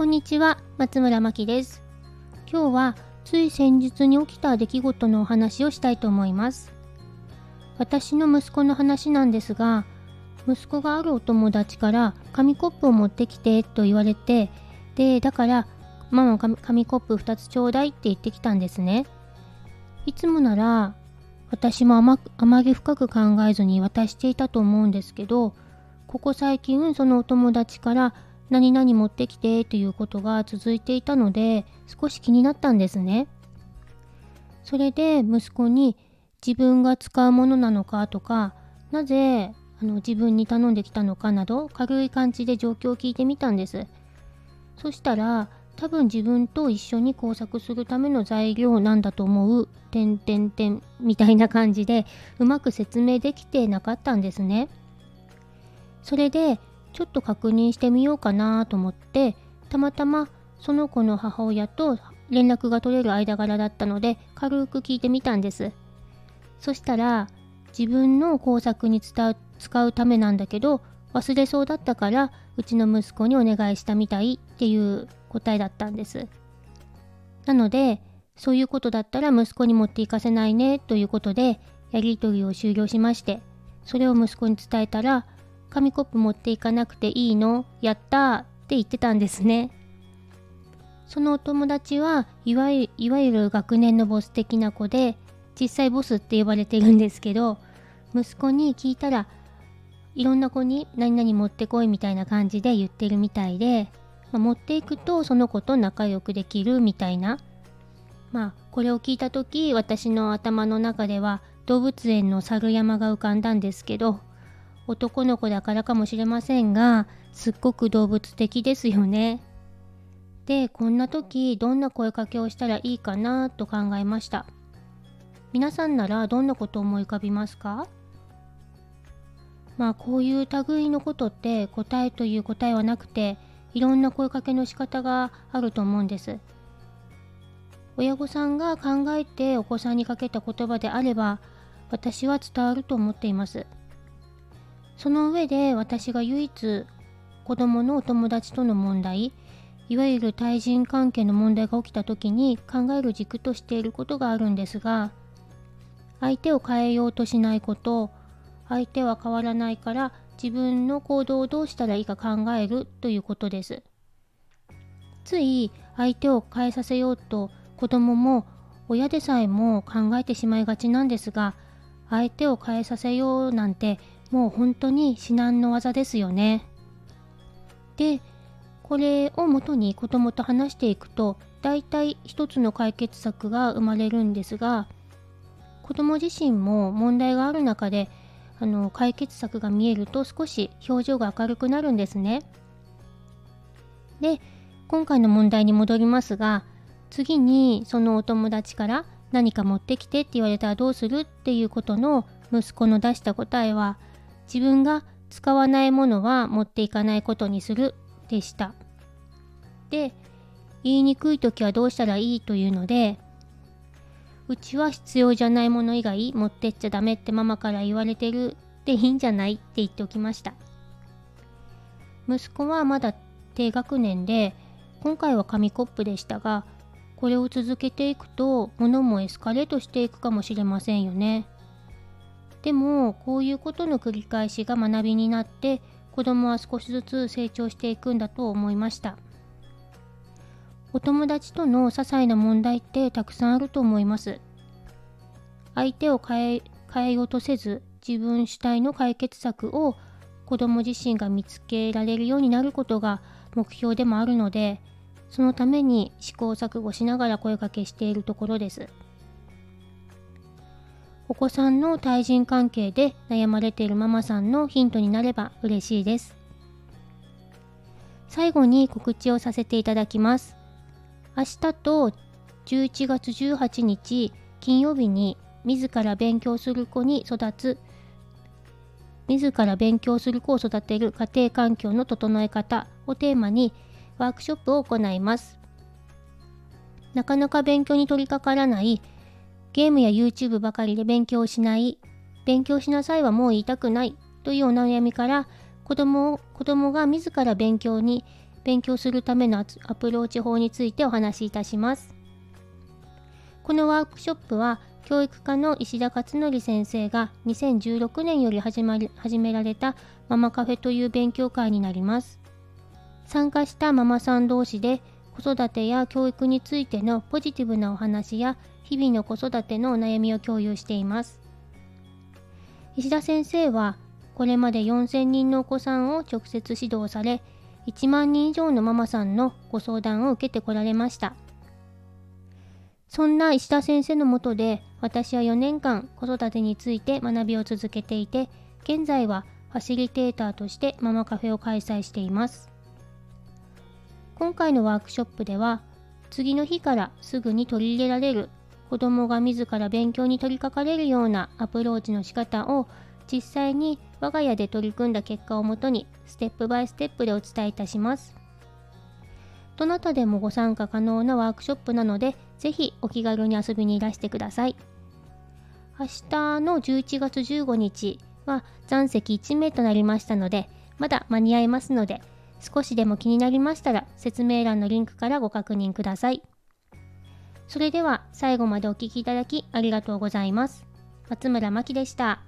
こんにちは、松村真希です。今日はつい先日に起きた出来事のお話をしたいと思います。私の息子の話なんですが、息子があるお友達から紙コップを持ってきてと言われて、で、だからママ紙コップ2つちょうだいって言ってきたんですね。いつもなら私もあまり深く考えずに渡していたと思うんですけど、ここ最近そのお友達から何々持ってきてということが続いていたので少し気になったんですね。それで息子に自分が使うものなのかとかなぜあの自分に頼んできたのかなど軽い感じで状況を聞いてみたんです。そしたら多分自分と一緒に工作するための材料なんだと思う、てんてんてんみたいな感じでうまく説明できてなかったんですね。それでちょっと確認してみようかなと思ってたまたまその子の母親と連絡が取れる間柄だったので軽く聞いてみたんです。そしたら自分の工作に使うためなんだけど忘れそうだったからうちの息子にお願いしたみたいっていう答えだったんです。なので、そういうことだったら息子に持っていかせないねということで、やりとりを終了しまして、それを息子に伝えたら、紙コップ持っていかなくていいの？やったって言ってたんですね。そのお友達はいわゆいわゆる学年のボス的な子で、実際ボスって呼ばれてるんですけど、息子に聞いたら、いろんな子に何々持ってこいみたいな感じで言ってるみたいで、まあ、持っていくとその子と仲良くできるみたいな。まあこれを聞いた時私の頭の中では動物園の猿山が浮かんだんですけど男の子だからかもしれませんがすっごく動物的ですよね。でこんな時どんな声かけをしたらいいかなと考えました皆さんならどんなことを思い浮かびますか？まあこういう類のことって答えという答えはなくていろんな声かけの仕方があると思うんです。親御さんが考えてお子さんにかけた言葉であれば私は伝わると思っています。その上で私が唯一子供のお友達との問題いわゆる対人関係の問題が起きた時に考える軸としていることがあるんですが相手を変えようとしないこと相手は変わらないから自分の行動をどうしたらいいか考えるということです。つい相手を変えさせようと子供も親でさえも考えてしまいがちなんですが相手を変えさせようなんてもう本当に至難の業ですよね。でこれをもとに子供と話していくと大体一つの解決策が生まれるんですが子供自身も問題がある中であの解決策が見えると少し表情が明るくなるんですね。で今回の問題に戻りますが次にそのお友達から何か持ってきてって言われたらどうするっていうことの息子の出した答えは自分が使わないものは持っていかないことにするでした。で言いにくい時はどうしたらいいというのでうちは必要じゃないもの以外持ってっちゃダメってママから言われてるでいいんじゃないって言っておきました息子はまだ低学年で今回は紙コップでしたがこれを続けていくと物もエスカレートしていくかもしれませんよねでもこういうことの繰り返しが学びになって子供は少しずつ成長していくんだと思いましたお友達との些細な問題ってたくさんあると思います。相手を変え変えようとせず自分主体の解決策を子供自身が見つけられるようになることが目標でもあるのでそのために試行錯誤しながら声かけしているところです。お子さんの対人関係で悩まれているママさんのヒントになれば嬉しいです。最後に告知をさせていただきます。明日と11月18日金曜日に自ら勉強する子に育つ自ら勉強する子を育てる家庭環境の整え方をテーマにワークショップを行います。なかなか勉強に取り掛からない、ゲームや YouTube ばかりで勉強しない、勉強しなさいはもう言いたくないというお悩みから子供を子供が自ら勉強に勉強するためのアプローチ法についてお話しいたします。このワークショップは教育科の石田勝則先生が2016年より始まり始められたママカフェという勉強会になります。参加したママさん同士で子育てや教育についてのポジティブなお話や日々の子育てのお悩みを共有しています。石田先生はこれまで4000人のお子さんを直接指導され1万人以上のママさんのご相談を受けてこられましたそんな石田先生のもとで私は4年間子育てについて学びを続けていて現在はファシリテーターとしてママカフェを開催しています今回のワークショップでは次の日からすぐに取り入れられる子どもが自ら勉強に取り掛かれるようなアプローチの仕方を実際に我が家で取り組んだ結果をもとにステップバイステップでお伝えいたします。どなたでもご参加可能なワークショップなので、ぜひお気軽に遊びにいらしてください。明日の11月15日は残席1名となりましたので、まだ間に合いますので、少しでも気になりましたら説明欄のリンクからご確認ください。それでは最後までお聴きいただきありがとうございます。松村真希でした。